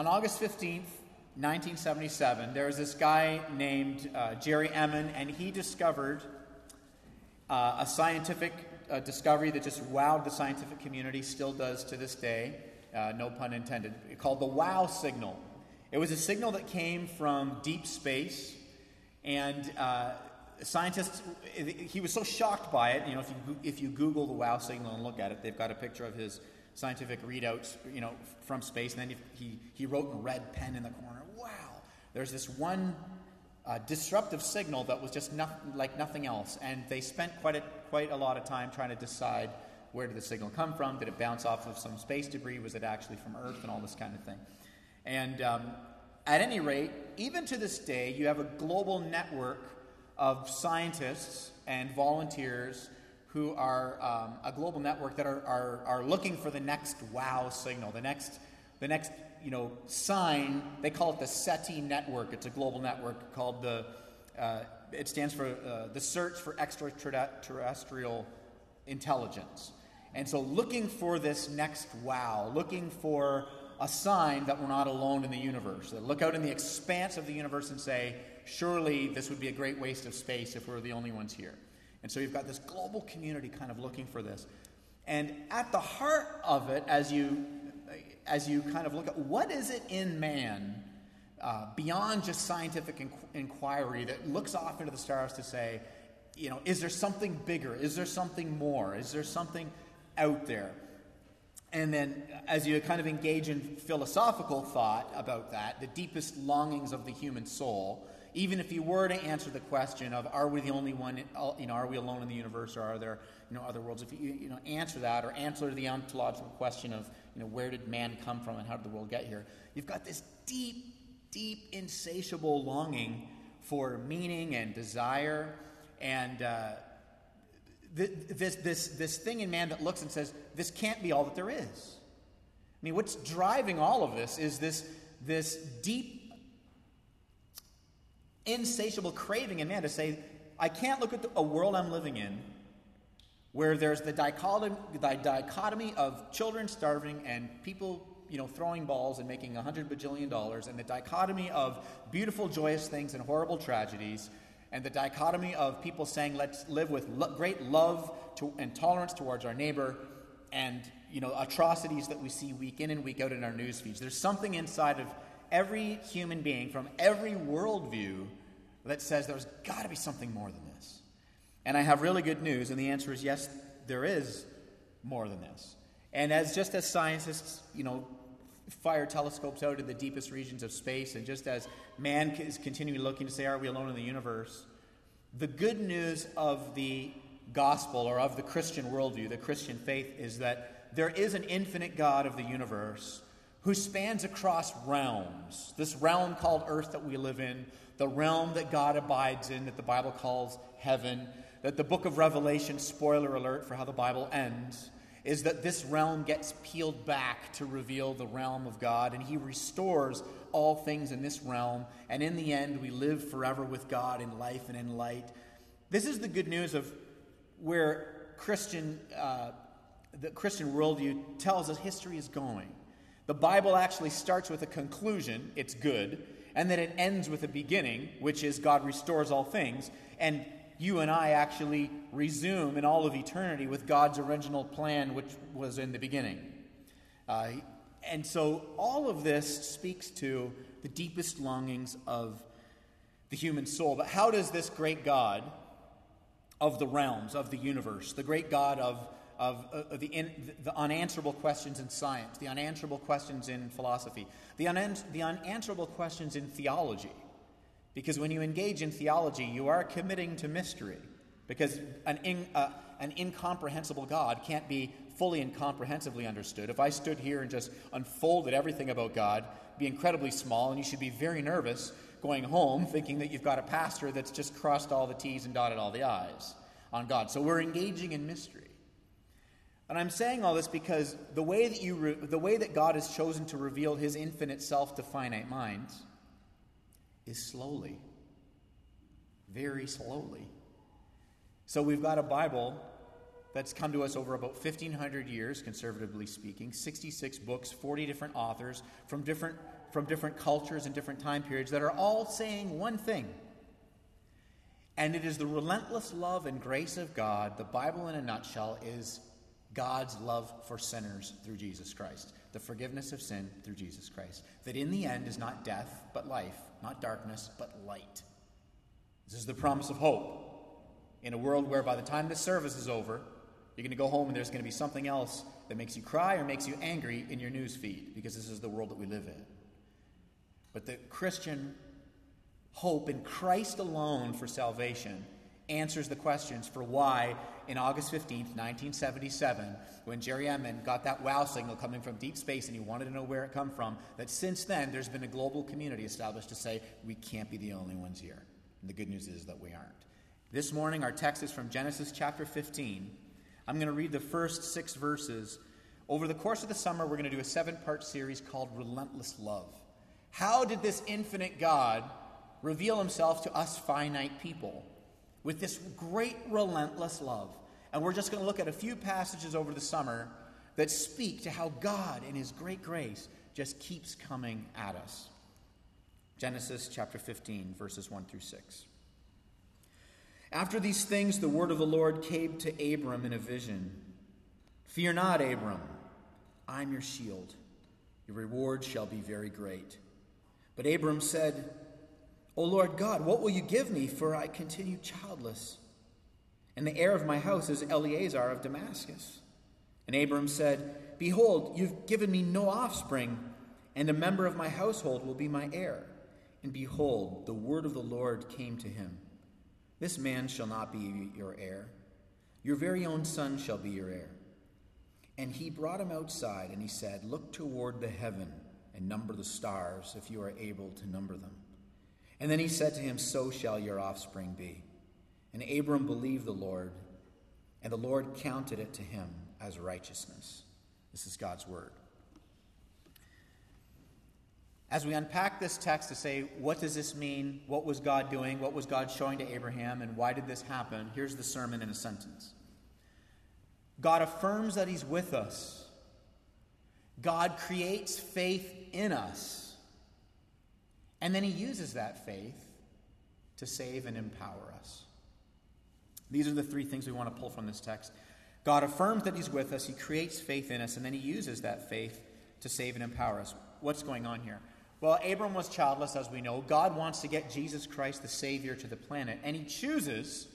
On August 15th, 1977, there was this guy named uh, Jerry Ehman, and he discovered uh, a scientific uh, discovery that just wowed the scientific community, still does to this day, uh, no pun intended, called the WOW signal. It was a signal that came from deep space, and uh, scientists, he was so shocked by it. You know, if you, if you Google the WOW signal and look at it, they've got a picture of his scientific readouts, you know, from space, and then he, he wrote in red pen in the corner, wow, there's this one uh, disruptive signal that was just not, like nothing else. And they spent quite a, quite a lot of time trying to decide where did the signal come from? Did it bounce off of some space debris? Was it actually from Earth? And all this kind of thing. And um, at any rate, even to this day, you have a global network of scientists and volunteers who are um, a global network that are, are, are looking for the next wow signal, the next, the next you know, sign. They call it the SETI network. It's a global network called the, uh, it stands for uh, the Search for Extraterrestrial Intelligence. And so, looking for this next wow, looking for a sign that we're not alone in the universe. That look out in the expanse of the universe and say, surely this would be a great waste of space if we we're the only ones here. And so you've got this global community kind of looking for this. And at the heart of it, as you, as you kind of look at what is it in man uh, beyond just scientific inqu- inquiry that looks off into the stars to say, you know, is there something bigger? Is there something more? Is there something out there? And then, as you kind of engage in philosophical thought about that, the deepest longings of the human soul, even if you were to answer the question of are we the only one, you know, are we alone in the universe or are there, you know, other worlds? If you, you know, answer that or answer the ontological question of, you know, where did man come from and how did the world get here? You've got this deep, deep, insatiable longing for meaning and desire and uh, this, this, this thing in man that looks and says, this can't be all that there is. I mean, what's driving all of this is this, this deep insatiable craving in man to say, I can't look at the, a world I'm living in where there's the dichotomy, the dichotomy of children starving and people you know, throwing balls and making a hundred bajillion dollars, and the dichotomy of beautiful, joyous things and horrible tragedies, and the dichotomy of people saying, let's live with lo- great love to, and tolerance towards our neighbor, and you know, atrocities that we see week in and week out in our news feeds. There's something inside of every human being from every worldview that says there's got to be something more than this. And I have really good news, and the answer is yes, there is more than this. And as just as scientists, you know, fire telescopes out in the deepest regions of space, and just as man is continuing looking to say, Are we alone in the universe? The good news of the gospel or of the Christian worldview, the Christian faith, is that there is an infinite God of the universe who spans across realms. This realm called earth that we live in, the realm that God abides in, that the Bible calls heaven, that the book of Revelation, spoiler alert for how the Bible ends, is that this realm gets peeled back to reveal the realm of God, and He restores all things in this realm. And in the end, we live forever with God in life and in light. This is the good news of where Christian, uh, the Christian worldview tells us history is going. The Bible actually starts with a conclusion, it's good, and then it ends with a beginning, which is God restores all things. And you and I actually resume in all of eternity with God's original plan, which was in the beginning. Uh, and so all of this speaks to the deepest longings of the human soul. But how does this great God of the realms, of the universe, the great God of of, uh, the, in, the unanswerable questions in science, the unanswerable questions in philosophy, the, the unanswerable questions in theology. Because when you engage in theology, you are committing to mystery. Because an, in, uh, an incomprehensible God can't be fully and comprehensively understood. If I stood here and just unfolded everything about God, be incredibly small, and you should be very nervous going home thinking that you've got a pastor that's just crossed all the T's and dotted all the I's on God. So we're engaging in mystery. And I'm saying all this because the way that, you re- the way that God has chosen to reveal his infinite self to finite minds is slowly, very slowly. So we've got a Bible that's come to us over about 1,500 years, conservatively speaking, 66 books, 40 different authors from different, from different cultures and different time periods that are all saying one thing. And it is the relentless love and grace of God. The Bible, in a nutshell, is God's love for sinners through Jesus Christ, the forgiveness of sin through Jesus Christ. That in the end is not death, but life, not darkness, but light. This is the promise of hope. In a world where by the time this service is over, you're going to go home and there's going to be something else that makes you cry or makes you angry in your news feed because this is the world that we live in. But the Christian hope in Christ alone for salvation answers the questions for why, in August 15th, 1977, when Jerry Ehman got that wow signal coming from deep space and he wanted to know where it come from, that since then there's been a global community established to say we can't be the only ones here. And the good news is that we aren't. This morning, our text is from Genesis chapter 15. I'm going to read the first six verses. Over the course of the summer, we're going to do a seven part series called Relentless Love. How did this infinite God reveal himself to us finite people? With this great relentless love. And we're just going to look at a few passages over the summer that speak to how God, in His great grace, just keeps coming at us. Genesis chapter 15, verses 1 through 6. After these things, the word of the Lord came to Abram in a vision Fear not, Abram, I'm your shield. Your reward shall be very great. But Abram said, O Lord God, what will you give me, for I continue childless? And the heir of my house is Eliezer of Damascus. And Abram said, Behold, you've given me no offspring, and a member of my household will be my heir. And behold, the word of the Lord came to him This man shall not be your heir, your very own son shall be your heir. And he brought him outside, and he said, Look toward the heaven and number the stars, if you are able to number them. And then he said to him, So shall your offspring be. And Abram believed the Lord, and the Lord counted it to him as righteousness. This is God's word. As we unpack this text to say, what does this mean? What was God doing? What was God showing to Abraham? And why did this happen? Here's the sermon in a sentence God affirms that He's with us, God creates faith in us. And then he uses that faith to save and empower us. These are the three things we want to pull from this text. God affirms that he's with us, he creates faith in us, and then he uses that faith to save and empower us. What's going on here? Well, Abram was childless, as we know. God wants to get Jesus Christ, the Savior, to the planet, and he chooses,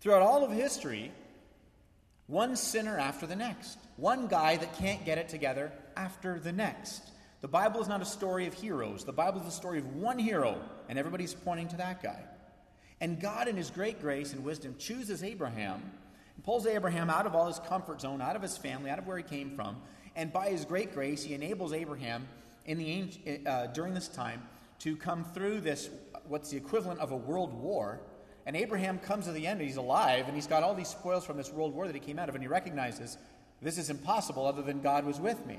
throughout all of history, one sinner after the next, one guy that can't get it together after the next. The Bible is not a story of heroes. The Bible is a story of one hero, and everybody's pointing to that guy. And God, in His great grace and wisdom, chooses Abraham and pulls Abraham out of all his comfort zone, out of his family, out of where he came from. And by His great grace, He enables Abraham in the, uh, during this time to come through this, what's the equivalent of a world war. And Abraham comes to the end, and he's alive, and he's got all these spoils from this world war that he came out of, and he recognizes this is impossible other than God was with me.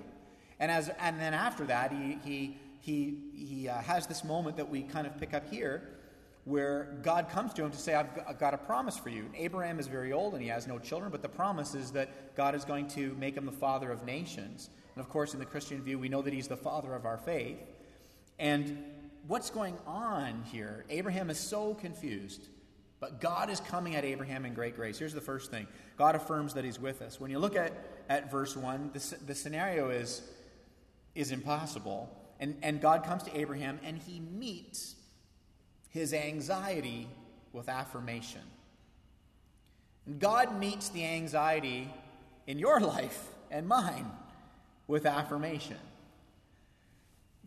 And, as, and then after that, he, he, he, he uh, has this moment that we kind of pick up here where God comes to him to say, I've got, a promise for you. And Abraham is very old and he has no children, but the promise is that God is going to make him the father of nations. And of course, in the Christian view, we know that he's the father of our faith. And what's going on here? Abraham is so confused. But God is coming at Abraham in great grace. Here's the first thing God affirms that he's with us. When you look at, at verse 1, the, the scenario is is impossible. And, and God comes to Abraham and he meets his anxiety with affirmation. And God meets the anxiety in your life and mine with affirmation.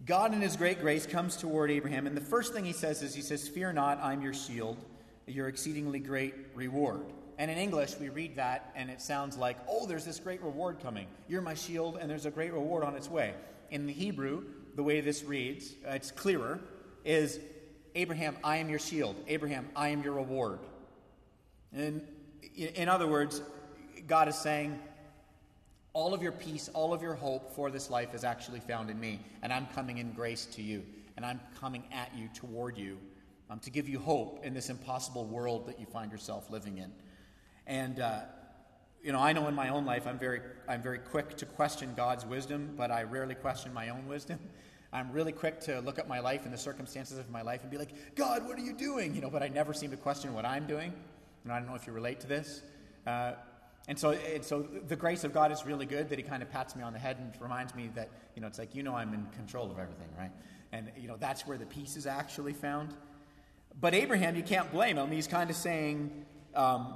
God, in his great grace, comes toward Abraham, and the first thing he says is, He says, Fear not, I'm your shield, your exceedingly great reward. And in English, we read that, and it sounds like, Oh, there's this great reward coming. You're my shield, and there's a great reward on its way in the Hebrew, the way this reads, uh, it's clearer, is Abraham, I am your shield. Abraham, I am your reward. And in other words, God is saying, all of your peace, all of your hope for this life is actually found in me. And I'm coming in grace to you. And I'm coming at you, toward you, um, to give you hope in this impossible world that you find yourself living in. And uh, you know, I know in my own life I'm very, I'm very quick to question God's wisdom, but I rarely question my own wisdom. I'm really quick to look at my life and the circumstances of my life and be like, God, what are you doing? You know, but I never seem to question what I'm doing. And I don't know if you relate to this. Uh, and so, and so the grace of God is really good that He kind of pats me on the head and reminds me that, you know, it's like, you know, I'm in control of everything, right? And, you know, that's where the peace is actually found. But Abraham, you can't blame him. He's kind of saying, um,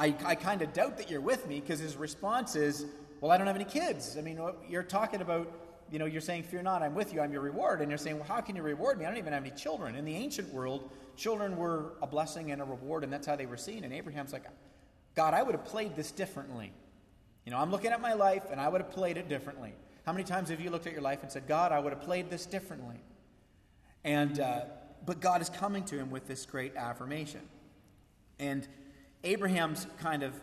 I, I kind of doubt that you're with me because his response is, Well, I don't have any kids. I mean, you're talking about, you know, you're saying, Fear not, I'm with you, I'm your reward. And you're saying, Well, how can you reward me? I don't even have any children. In the ancient world, children were a blessing and a reward, and that's how they were seen. And Abraham's like, God, I would have played this differently. You know, I'm looking at my life and I would have played it differently. How many times have you looked at your life and said, God, I would have played this differently? And, uh, but God is coming to him with this great affirmation. And Abraham's kind of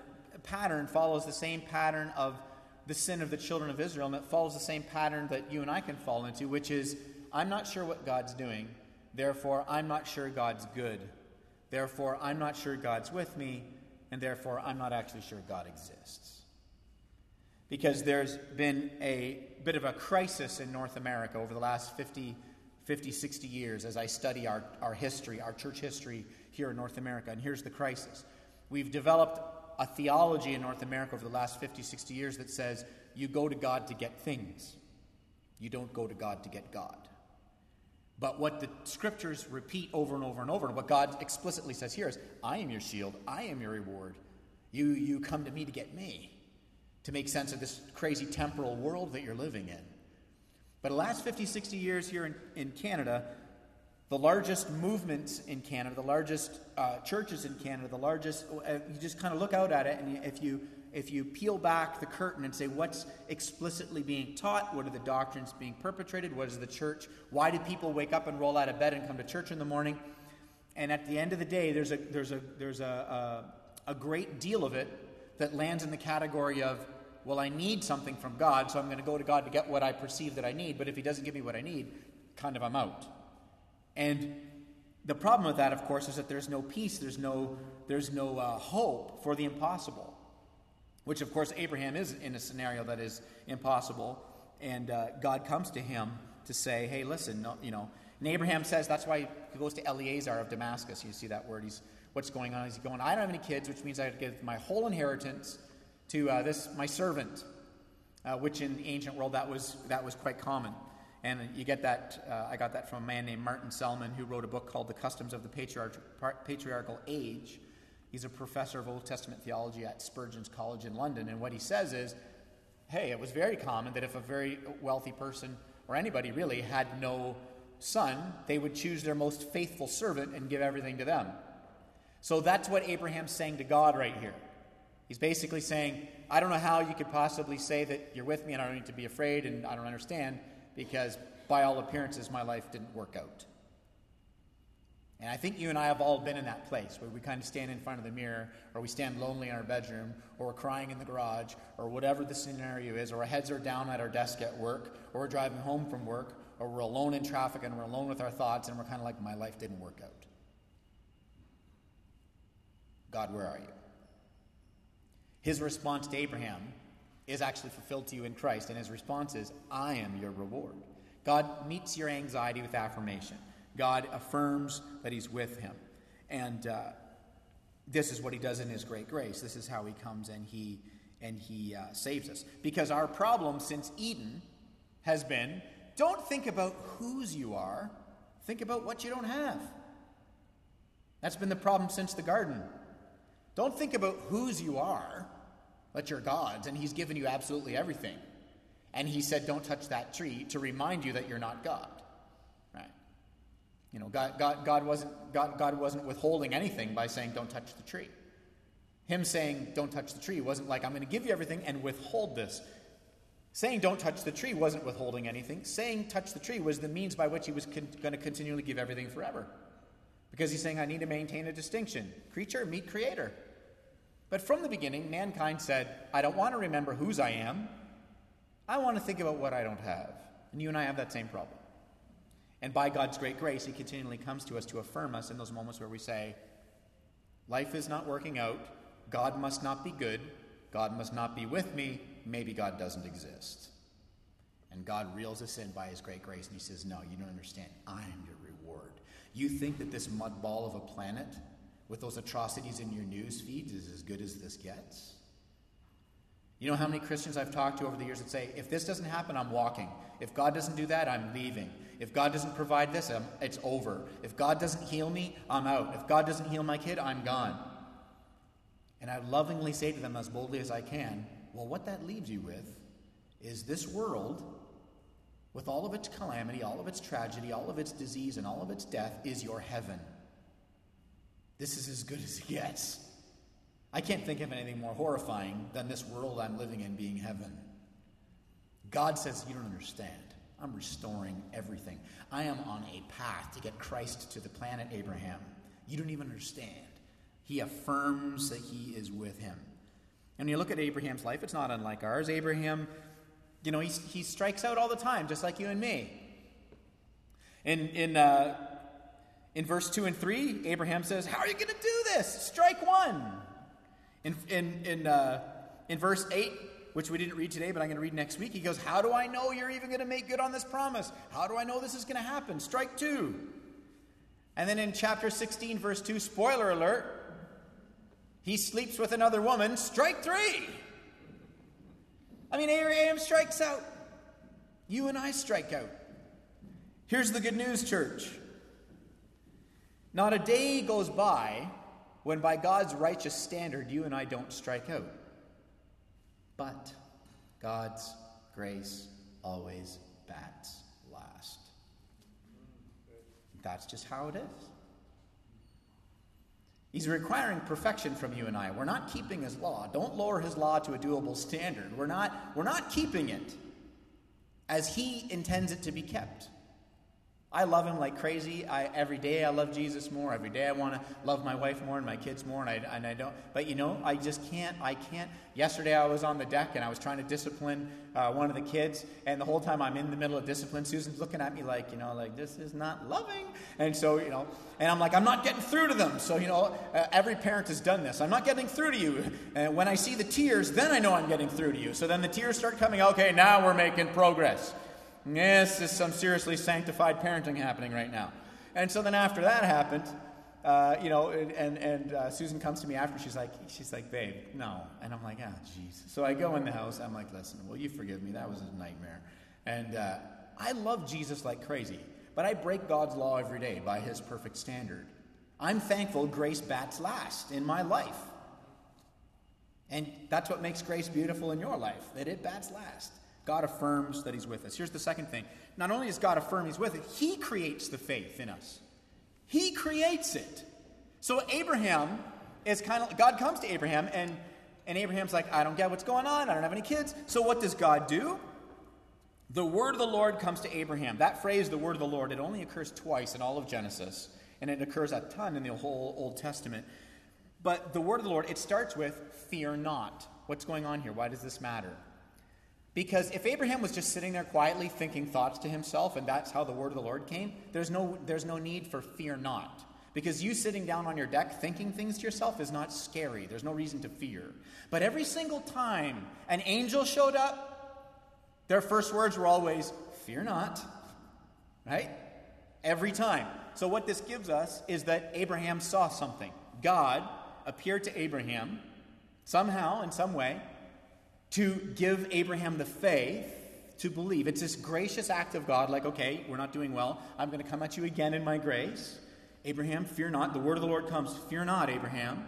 pattern follows the same pattern of the sin of the children of Israel, and it follows the same pattern that you and I can fall into, which is I'm not sure what God's doing, therefore, I'm not sure God's good. Therefore, I'm not sure God's with me, and therefore, I'm not actually sure God exists. Because there's been a bit of a crisis in North America over the last 50, 50 60 years as I study our, our history, our church history here in North America. And here's the crisis We've developed a theology in North America over the last 50, 60 years that says you go to God to get things, you don't go to God to get God. But what the scriptures repeat over and over and over, and what God explicitly says here is, I am your shield, I am your reward. You, you come to me to get me, to make sense of this crazy temporal world that you're living in. But the last 50, 60 years here in, in Canada, the largest movements in Canada, the largest uh, churches in Canada, the largest, uh, you just kind of look out at it, and if you, if you peel back the curtain and say what's explicitly being taught, what are the doctrines being perpetrated, what is the church, why do people wake up and roll out of bed and come to church in the morning? And at the end of the day, there's a, there's a, there's a, a, a great deal of it that lands in the category of, well, I need something from God, so I'm going to go to God to get what I perceive that I need, but if He doesn't give me what I need, kind of I'm out. And the problem with that, of course, is that there's no peace, there's no, there's no uh, hope for the impossible, which, of course, Abraham is in a scenario that is impossible. And uh, God comes to him to say, hey, listen, no, you know. And Abraham says that's why he goes to Eliezer of Damascus. You see that word. He's, what's going on? He's going, I don't have any kids, which means I have to give my whole inheritance to uh, this, my servant, uh, which in the ancient world that was, that was quite common. And you get that, uh, I got that from a man named Martin Selman, who wrote a book called The Customs of the Patriarch- Patriarchal Age. He's a professor of Old Testament theology at Spurgeon's College in London. And what he says is hey, it was very common that if a very wealthy person, or anybody really, had no son, they would choose their most faithful servant and give everything to them. So that's what Abraham's saying to God right here. He's basically saying, I don't know how you could possibly say that you're with me and I don't need to be afraid and I don't understand because by all appearances, my life didn't work out. And I think you and I have all been in that place where we kind of stand in front of the mirror, or we stand lonely in our bedroom, or we're crying in the garage, or whatever the scenario is, or our heads are down at our desk at work, or we're driving home from work, or we're alone in traffic and we're alone with our thoughts, and we're kind of like, my life didn't work out. God, where are you? His response to Abraham is actually fulfilled to you in Christ. And his response is, I am your reward. God meets your anxiety with affirmation. God affirms that he's with him. And uh, this is what he does in his great grace. This is how he comes and he and he uh, saves us. Because our problem since Eden has been don't think about whose you are, think about what you don't have. That's been the problem since the garden. Don't think about whose you are, but you're God's, and He's given you absolutely everything. And He said, Don't touch that tree to remind you that you're not God. Right? You know, God, God, God, wasn't, God, God wasn't withholding anything by saying, Don't touch the tree. Him saying, Don't touch the tree wasn't like, I'm going to give you everything and withhold this. Saying, Don't touch the tree wasn't withholding anything. Saying, Touch the tree was the means by which He was con- going to continually give everything forever. Because He's saying, I need to maintain a distinction creature, meet creator. But from the beginning, mankind said, I don't want to remember whose I am. I want to think about what I don't have. And you and I have that same problem. And by God's great grace, He continually comes to us to affirm us in those moments where we say, Life is not working out. God must not be good. God must not be with me. Maybe God doesn't exist. And God reels us in by his great grace and he says, No, you don't understand. I am your reward. You think that this mud ball of a planet with those atrocities in your news feeds is as good as this gets? You know how many Christians I've talked to over the years that say, if this doesn't happen, I'm walking. If God doesn't do that, I'm leaving. If God doesn't provide this, I'm, it's over. If God doesn't heal me, I'm out. If God doesn't heal my kid, I'm gone. And I lovingly say to them as boldly as I can, well, what that leaves you with is this world, with all of its calamity, all of its tragedy, all of its disease, and all of its death, is your heaven. This is as good as it gets. I can't think of anything more horrifying than this world I'm living in being heaven. God says, You don't understand. I'm restoring everything. I am on a path to get Christ to the planet Abraham. You don't even understand. He affirms that he is with him. And you look at Abraham's life, it's not unlike ours. Abraham, you know, he, he strikes out all the time, just like you and me. In, in, uh, in verse 2 and 3, Abraham says, How are you going to do this? Strike one. In, in, in, uh, in verse 8, which we didn't read today, but I'm going to read next week, he goes, How do I know you're even going to make good on this promise? How do I know this is going to happen? Strike two. And then in chapter 16, verse 2, spoiler alert, he sleeps with another woman. Strike three. I mean, Abraham strikes out. You and I strike out. Here's the good news, church. Not a day goes by when by God's righteous standard you and I don't strike out. But God's grace always bats last. That's just how it is. He's requiring perfection from you and I. We're not keeping his law. Don't lower his law to a doable standard. We're not, we're not keeping it as he intends it to be kept. I love him like crazy. I, every day I love Jesus more. Every day I want to love my wife more and my kids more, and I, and I don't. But you know, I just can't. I can't. Yesterday I was on the deck and I was trying to discipline uh, one of the kids, and the whole time I'm in the middle of discipline, Susan's looking at me like, you know, like this is not loving. And so, you know, and I'm like, I'm not getting through to them. So, you know, uh, every parent has done this. I'm not getting through to you. And when I see the tears, then I know I'm getting through to you. So then the tears start coming. Okay, now we're making progress. Yes, there's some seriously sanctified parenting happening right now. And so then after that happened, uh, you know, and, and uh, Susan comes to me after, she's like, she's like, babe, no. And I'm like, ah, oh, jeez. So I go in the house, I'm like, listen, will you forgive me? That was a nightmare. And uh, I love Jesus like crazy, but I break God's law every day by his perfect standard. I'm thankful grace bats last in my life. And that's what makes grace beautiful in your life, that it bats last. God affirms that He's with us. Here's the second thing. Not only does God affirm He's with us, He creates the faith in us. He creates it. So Abraham is kind of, God comes to Abraham, and, and Abraham's like, I don't get what's going on. I don't have any kids. So what does God do? The word of the Lord comes to Abraham. That phrase, the word of the Lord, it only occurs twice in all of Genesis, and it occurs a ton in the whole Old Testament. But the word of the Lord, it starts with, fear not. What's going on here? Why does this matter? Because if Abraham was just sitting there quietly thinking thoughts to himself and that's how the word of the Lord came, there's no, there's no need for fear not. Because you sitting down on your deck thinking things to yourself is not scary. There's no reason to fear. But every single time an angel showed up, their first words were always, Fear not. Right? Every time. So, what this gives us is that Abraham saw something. God appeared to Abraham somehow, in some way, to give Abraham the faith to believe. It's this gracious act of God, like, okay, we're not doing well. I'm going to come at you again in my grace. Abraham, fear not. The word of the Lord comes, fear not, Abraham.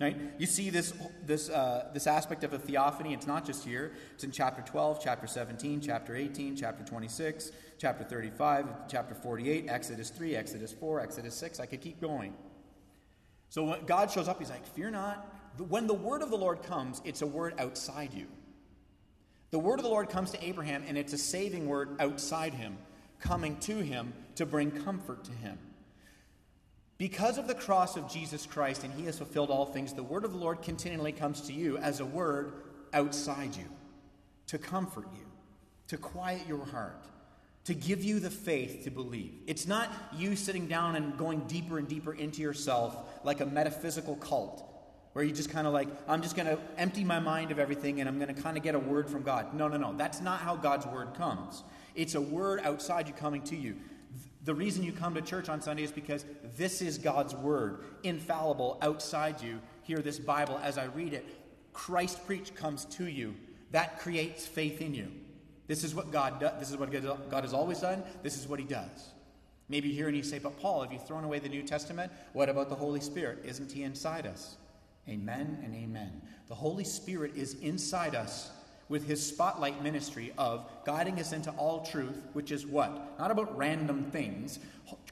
Right? You see this, this, uh, this aspect of a theophany. It's not just here. It's in chapter 12, chapter 17, chapter 18, chapter 26, chapter 35, chapter 48, Exodus 3, Exodus 4, Exodus 6. I could keep going. So when God shows up, he's like, fear not. When the word of the Lord comes, it's a word outside you. The word of the Lord comes to Abraham, and it's a saving word outside him, coming to him to bring comfort to him. Because of the cross of Jesus Christ, and he has fulfilled all things, the word of the Lord continually comes to you as a word outside you, to comfort you, to quiet your heart, to give you the faith to believe. It's not you sitting down and going deeper and deeper into yourself like a metaphysical cult where you just kind of like, I'm just going to empty my mind of everything and I'm going to kind of get a word from God. No, no, no. That's not how God's word comes. It's a word outside you coming to you. The reason you come to church on Sunday is because this is God's word, infallible, outside you. Hear this Bible as I read it. Christ preach comes to you. That creates faith in you. This is what God does. This is what God has always done. This is what He does. Maybe you hear and you say, But Paul, have you thrown away the New Testament? What about the Holy Spirit? Isn't He inside us? Amen and amen. The Holy Spirit is inside us with his spotlight ministry of guiding us into all truth, which is what? Not about random things,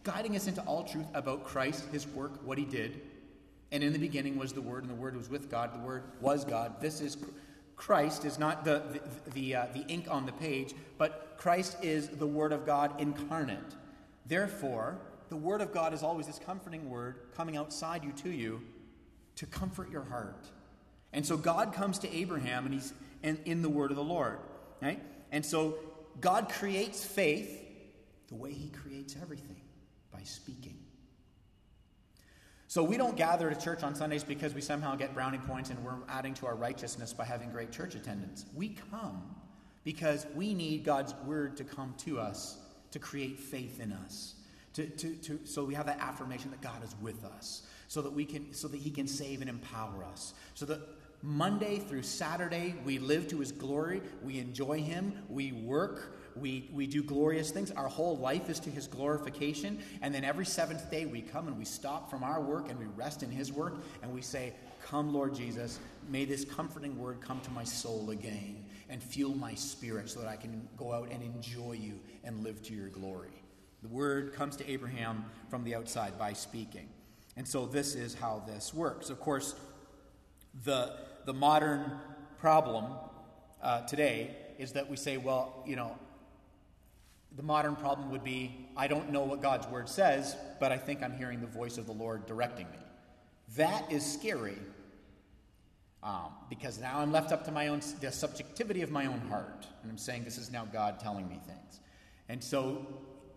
guiding us into all truth about Christ, his work, what he did. And in the beginning was the Word, and the Word was with God. The Word was God. This is Christ, is not the, the, the, uh, the ink on the page, but Christ is the Word of God incarnate. Therefore, the Word of God is always this comforting Word coming outside you to you to comfort your heart. And so God comes to Abraham and he's in, in the word of the Lord. Right? And so God creates faith the way he creates everything by speaking. So we don't gather to church on Sundays because we somehow get brownie points and we're adding to our righteousness by having great church attendance. We come because we need God's word to come to us to create faith in us. To, to, to, so we have that affirmation that God is with us so that we can so that he can save and empower us so that monday through saturday we live to his glory we enjoy him we work we, we do glorious things. Our whole life is to his glorification. And then every seventh day we come and we stop from our work and we rest in his work and we say, Come, Lord Jesus, may this comforting word come to my soul again and fuel my spirit so that I can go out and enjoy you and live to your glory. The word comes to Abraham from the outside by speaking. And so this is how this works. Of course, the, the modern problem uh, today is that we say, well, you know, the modern problem would be I don't know what God's word says, but I think I'm hearing the voice of the Lord directing me. That is scary um, because now I'm left up to my own, the subjectivity of my own heart. And I'm saying this is now God telling me things. And so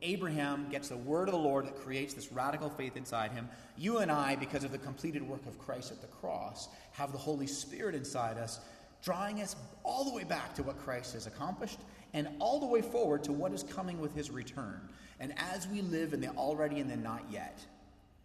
Abraham gets the word of the Lord that creates this radical faith inside him. You and I, because of the completed work of Christ at the cross, have the Holy Spirit inside us, drawing us all the way back to what Christ has accomplished and all the way forward to what is coming with his return. And as we live in the already and the not yet,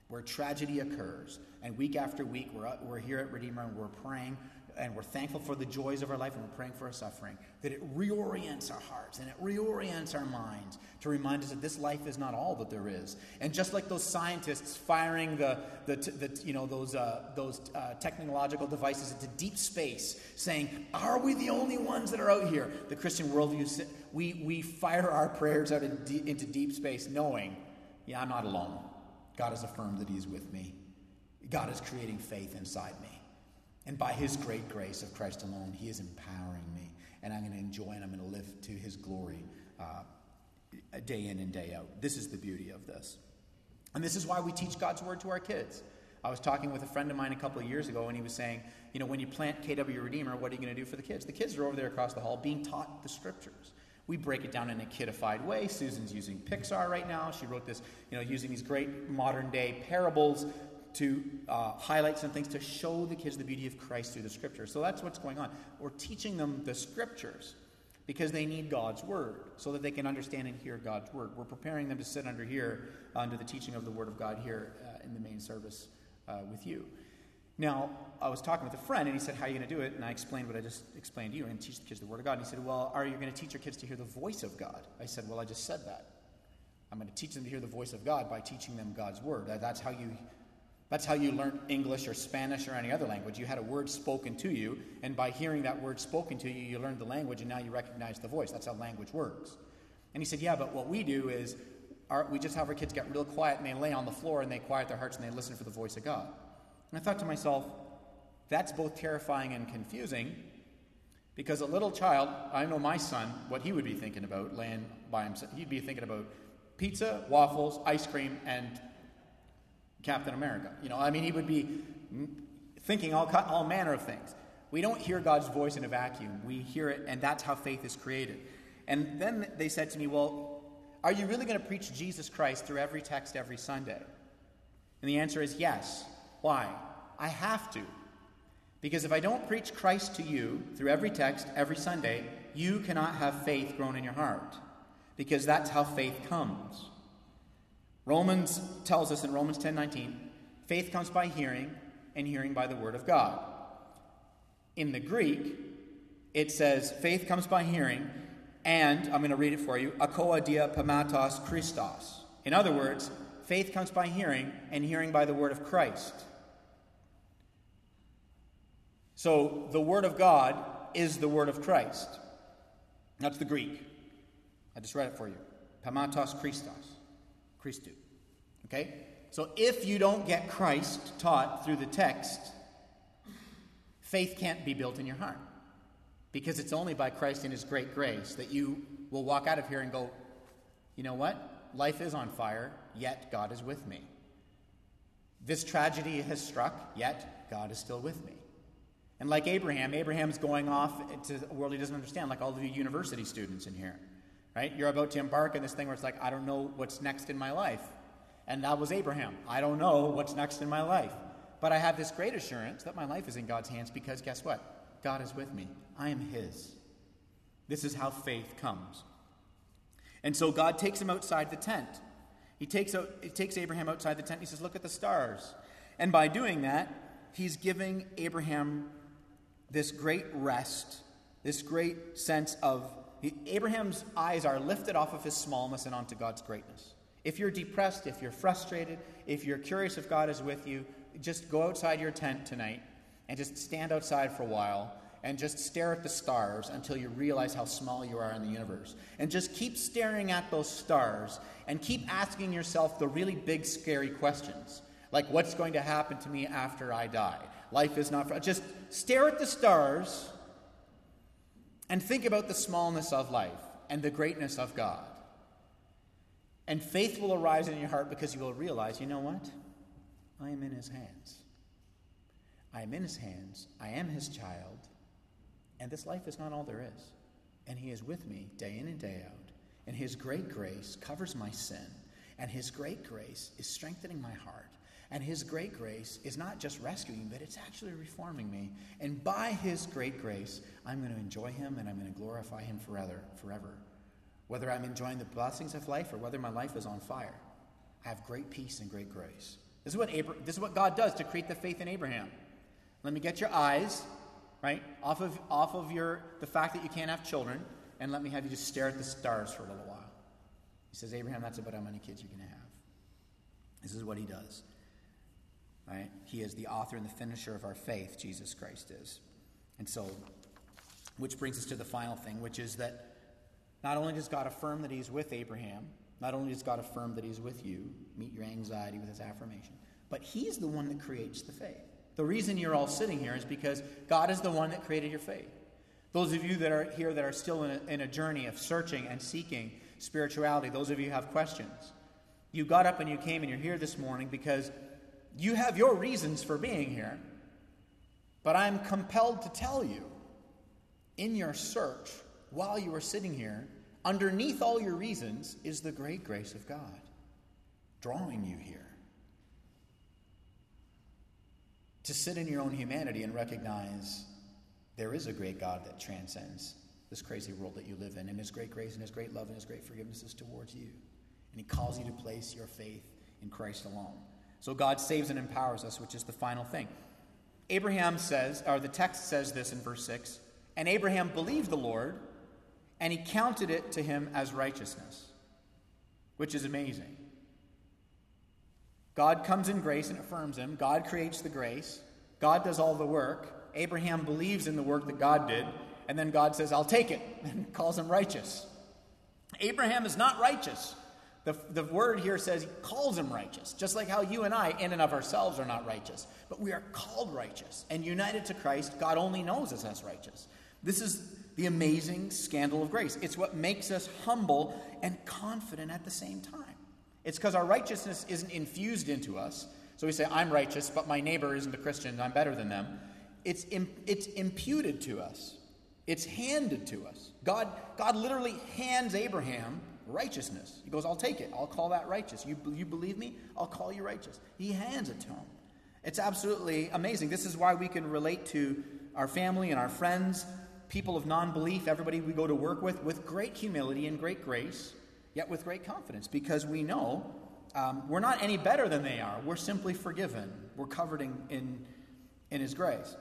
where tragedy occurs, and week after week we're, we're here at Redeemer and we're praying and we're thankful for the joys of our life and we're praying for our suffering, that it reorients our hearts and it reorients our minds to remind us that this life is not all that there is. And just like those scientists firing the, the, the you know, those, uh, those uh, technological devices into deep space, saying, Are we the only ones that are out here? The Christian worldview, we, we fire our prayers out in de- into deep space knowing, Yeah, I'm not alone. God has affirmed that He's with me. God is creating faith inside me. And by His great grace of Christ alone, He is empowering me. And I'm going to enjoy and I'm going to live to His glory uh, day in and day out. This is the beauty of this. And this is why we teach God's Word to our kids. I was talking with a friend of mine a couple of years ago, and he was saying, you know, when you plant KW Redeemer, what are you going to do for the kids? The kids are over there across the hall being taught the scriptures. We break it down in a kidified way. Susan's using Pixar right now. She wrote this, you know, using these great modern day parables to uh, highlight some things to show the kids the beauty of Christ through the scriptures. So that's what's going on. We're teaching them the scriptures because they need God's word so that they can understand and hear God's word. We're preparing them to sit under here, under the teaching of the word of God here uh, in the main service uh, with you. Now, I was talking with a friend, and he said, How are you going to do it? And I explained what I just explained to you and teach the kids the Word of God. And he said, Well, are you going to teach your kids to hear the voice of God? I said, Well, I just said that. I'm going to teach them to hear the voice of God by teaching them God's Word. That's how you that's how you learned English or Spanish or any other language. You had a word spoken to you, and by hearing that word spoken to you, you learned the language, and now you recognize the voice. That's how language works. And he said, Yeah, but what we do is our, we just have our kids get real quiet and they lay on the floor and they quiet their hearts and they listen for the voice of God. And I thought to myself, that's both terrifying and confusing because a little child, I know my son, what he would be thinking about laying by himself. He'd be thinking about pizza, waffles, ice cream, and Captain America. You know, I mean, he would be thinking all, all manner of things. We don't hear God's voice in a vacuum. We hear it, and that's how faith is created. And then they said to me, Well, are you really going to preach Jesus Christ through every text every Sunday? And the answer is yes. Why? I have to. Because if I don't preach Christ to you through every text, every Sunday, you cannot have faith grown in your heart. Because that's how faith comes. Romans tells us in Romans 10:19, faith comes by hearing, and hearing by the word of God. In the Greek, it says faith comes by hearing, and I'm going to read it for you, akoa dia pamatos Christos. In other words, faith comes by hearing, and hearing by the word of Christ. So the word of God is the word of Christ. That's the Greek. I just read it for you. Pamatos Christos. Christou. Okay? So if you don't get Christ taught through the text, faith can't be built in your heart. Because it's only by Christ and His great grace that you will walk out of here and go, you know what? Life is on fire, yet God is with me. This tragedy has struck, yet God is still with me. And like Abraham, Abraham's going off to a world he doesn't understand, like all of you university students in here. Right? You're about to embark on this thing where it's like, I don't know what's next in my life. And that was Abraham. I don't know what's next in my life. But I have this great assurance that my life is in God's hands because guess what? God is with me. I am His. This is how faith comes. And so God takes him outside the tent. He takes, out, he takes Abraham outside the tent. He says, Look at the stars. And by doing that, he's giving Abraham this great rest, this great sense of Abraham's eyes are lifted off of his smallness and onto God's greatness. If you're depressed, if you're frustrated, if you're curious if God is with you, just go outside your tent tonight and just stand outside for a while and just stare at the stars until you realize how small you are in the universe. And just keep staring at those stars and keep asking yourself the really big, scary questions. Like, what's going to happen to me after I die? Life is not. For, just stare at the stars and think about the smallness of life and the greatness of God. And faith will arise in your heart because you will realize, you know what? I am in his hands. I am in his hands. I am his child. And this life is not all there is. And he is with me day in and day out. And his great grace covers my sin. And his great grace is strengthening my heart. And His great grace is not just rescuing, but it's actually reforming me. And by His great grace, I'm going to enjoy Him and I'm going to glorify Him forever. forever. Whether I'm enjoying the blessings of life or whether my life is on fire, I have great peace and great grace. This is what, Abra- this is what God does to create the faith in Abraham. Let me get your eyes, right, off of, off of your, the fact that you can't have children, and let me have you just stare at the stars for a little while. He says, Abraham, that's about how many kids you can have. This is what he does. Right? He is the author and the finisher of our faith, Jesus Christ is. And so, which brings us to the final thing, which is that not only does God affirm that He's with Abraham, not only does God affirm that He's with you, meet your anxiety with His affirmation, but He's the one that creates the faith. The reason you're all sitting here is because God is the one that created your faith. Those of you that are here that are still in a, in a journey of searching and seeking spirituality, those of you who have questions, you got up and you came and you're here this morning because you have your reasons for being here, but I'm compelled to tell you in your search, while you are sitting here, underneath all your reasons is the great grace of God drawing you here. To sit in your own humanity and recognize there is a great God that transcends this crazy world that you live in, and His great grace and His great love and His great forgiveness is towards you. And He calls you to place your faith in Christ alone. So God saves and empowers us, which is the final thing. Abraham says, or the text says this in verse 6 And Abraham believed the Lord, and he counted it to him as righteousness, which is amazing. God comes in grace and affirms him. God creates the grace. God does all the work. Abraham believes in the work that God did, and then God says, I'll take it, and calls him righteous. Abraham is not righteous. The, the word here says calls him righteous, just like how you and I, in and of ourselves, are not righteous. But we are called righteous and united to Christ. God only knows us as righteous. This is the amazing scandal of grace. It's what makes us humble and confident at the same time. It's because our righteousness isn't infused into us. So we say, I'm righteous, but my neighbor isn't a Christian, I'm better than them. It's, it's imputed to us, it's handed to us. God, God literally hands Abraham righteousness. He goes, I'll take it. I'll call that righteous. You, you believe me? I'll call you righteous. He hands it to him. It's absolutely amazing. This is why we can relate to our family and our friends, people of non belief, everybody we go to work with, with great humility and great grace, yet with great confidence, because we know um, we're not any better than they are. We're simply forgiven, we're covered in, in, in His grace.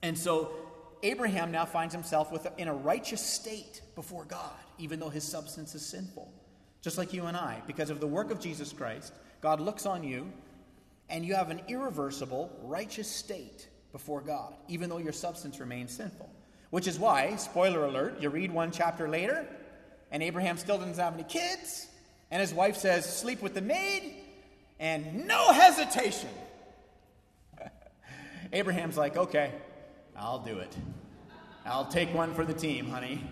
And so Abraham now finds himself with in a righteous state before God, even though his substance is sinful. Just like you and I, because of the work of Jesus Christ, God looks on you and you have an irreversible, righteous state before God, even though your substance remains sinful. Which is why, spoiler alert, you read one chapter later, and Abraham still doesn't have any kids, and his wife says, Sleep with the maid, and no hesitation. Abraham's like, Okay, I'll do it. I'll take one for the team, honey.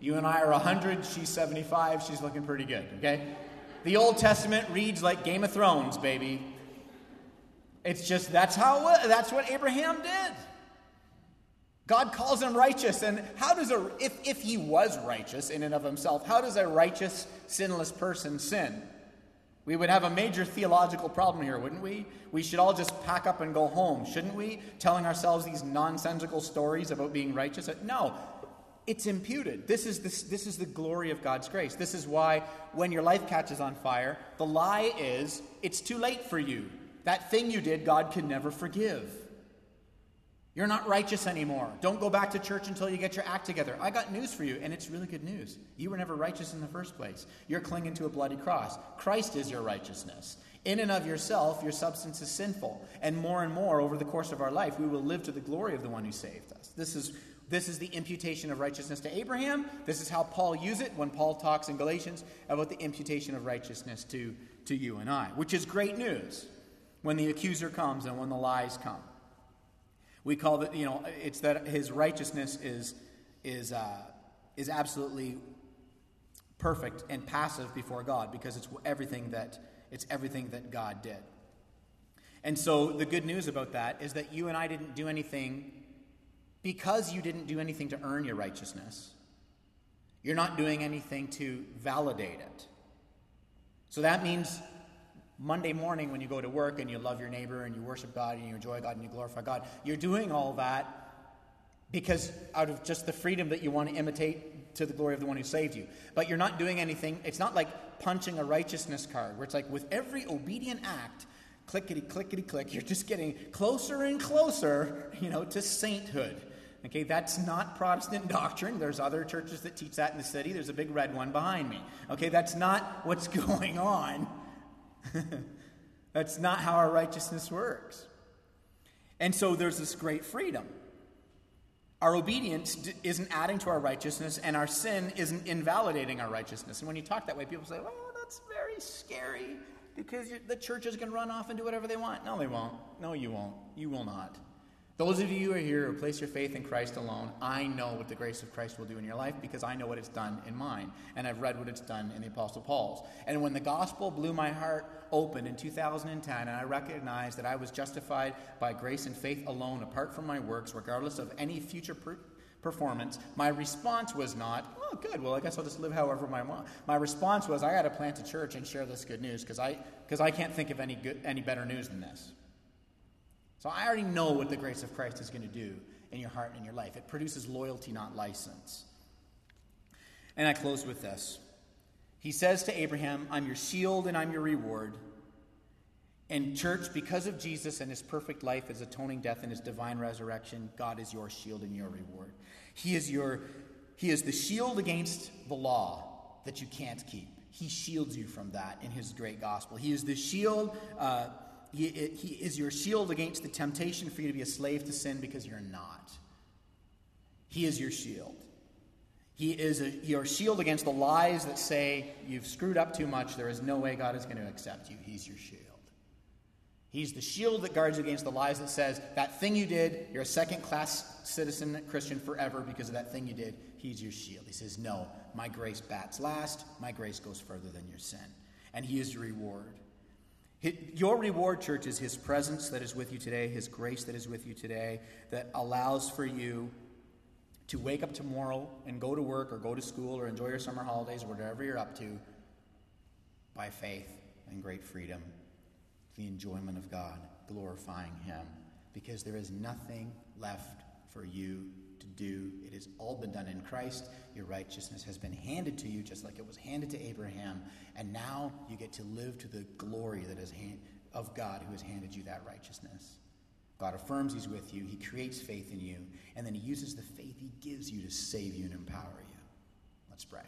You and I are 100, she's 75, she's looking pretty good, okay? The Old Testament reads like Game of Thrones, baby. It's just that's how that's what Abraham did. God calls him righteous, and how does a if, if he was righteous in and of himself, how does a righteous, sinless person sin? We would have a major theological problem here, wouldn't we? We should all just pack up and go home, shouldn't we? Telling ourselves these nonsensical stories about being righteous. No, it's imputed. This is, this, this is the glory of God's grace. This is why when your life catches on fire, the lie is it's too late for you. That thing you did, God can never forgive. You're not righteous anymore. Don't go back to church until you get your act together. I got news for you, and it's really good news. You were never righteous in the first place. You're clinging to a bloody cross. Christ is your righteousness. In and of yourself, your substance is sinful. And more and more over the course of our life, we will live to the glory of the one who saved us. This is, this is the imputation of righteousness to Abraham. This is how Paul uses it when Paul talks in Galatians about the imputation of righteousness to, to you and I, which is great news when the accuser comes and when the lies come. We call it, you know, it's that his righteousness is, is, uh, is absolutely perfect and passive before God because it's everything that, it's everything that God did. And so the good news about that is that you and I didn't do anything because you didn't do anything to earn your righteousness. You're not doing anything to validate it. So that means Monday morning when you go to work and you love your neighbor and you worship God and you enjoy God and you glorify God, you're doing all that because out of just the freedom that you want to imitate to the glory of the one who saved you. But you're not doing anything. It's not like punching a righteousness card where it's like with every obedient act, clickety clickety click, you're just getting closer and closer, you know, to sainthood. Okay, that's not Protestant doctrine. There's other churches that teach that in the city. There's a big red one behind me. Okay, that's not what's going on. That's not how our righteousness works. And so there's this great freedom. Our obedience isn't adding to our righteousness, and our sin isn't invalidating our righteousness. And when you talk that way, people say, well, that's very scary because the church is going to run off and do whatever they want. No, they won't. No, you won't. You will not. Those of you who are here who place your faith in Christ alone, I know what the grace of Christ will do in your life because I know what it's done in mine. And I've read what it's done in the Apostle Paul's. And when the gospel blew my heart open in 2010, and I recognized that I was justified by grace and faith alone, apart from my works, regardless of any future per- performance, my response was not, oh, good, well, I guess I'll just live however I want. My response was, I got to plant a church and share this good news because I, cause I can't think of any, good, any better news than this. So I already know what the grace of Christ is going to do in your heart and in your life. It produces loyalty, not license. And I close with this. He says to Abraham, I'm your shield and I'm your reward. And, church, because of Jesus and his perfect life, his atoning death, and his divine resurrection, God is your shield and your reward. He is, your, he is the shield against the law that you can't keep. He shields you from that in his great gospel. He is the shield. Uh, he, is your shield against the temptation for you to be a slave to sin because you're not. He is your shield. He is a, your shield against the lies that say you've screwed up too much. There is no way God is going to accept you. He's your shield. He's the shield that guards you against the lies that says that thing you did, you're a second class citizen Christian forever because of that thing you did. He's your shield. He says, No, my grace bats last. My grace goes further than your sin. And He is your reward. Your reward, church, is His presence that is with you today, His grace that is with you today, that allows for you to wake up tomorrow and go to work or go to school or enjoy your summer holidays or whatever you're up to by faith and great freedom, the enjoyment of God. glorifying Him because there is nothing left for you do. It has all been done in Christ. Your righteousness has been handed to you just like it was handed to Abraham. And now you get to live to the glory that is hand, of God who has handed you that righteousness. God affirms He's with you, He creates faith in you, and then He uses the faith He gives you to save you and empower you. Let's pray.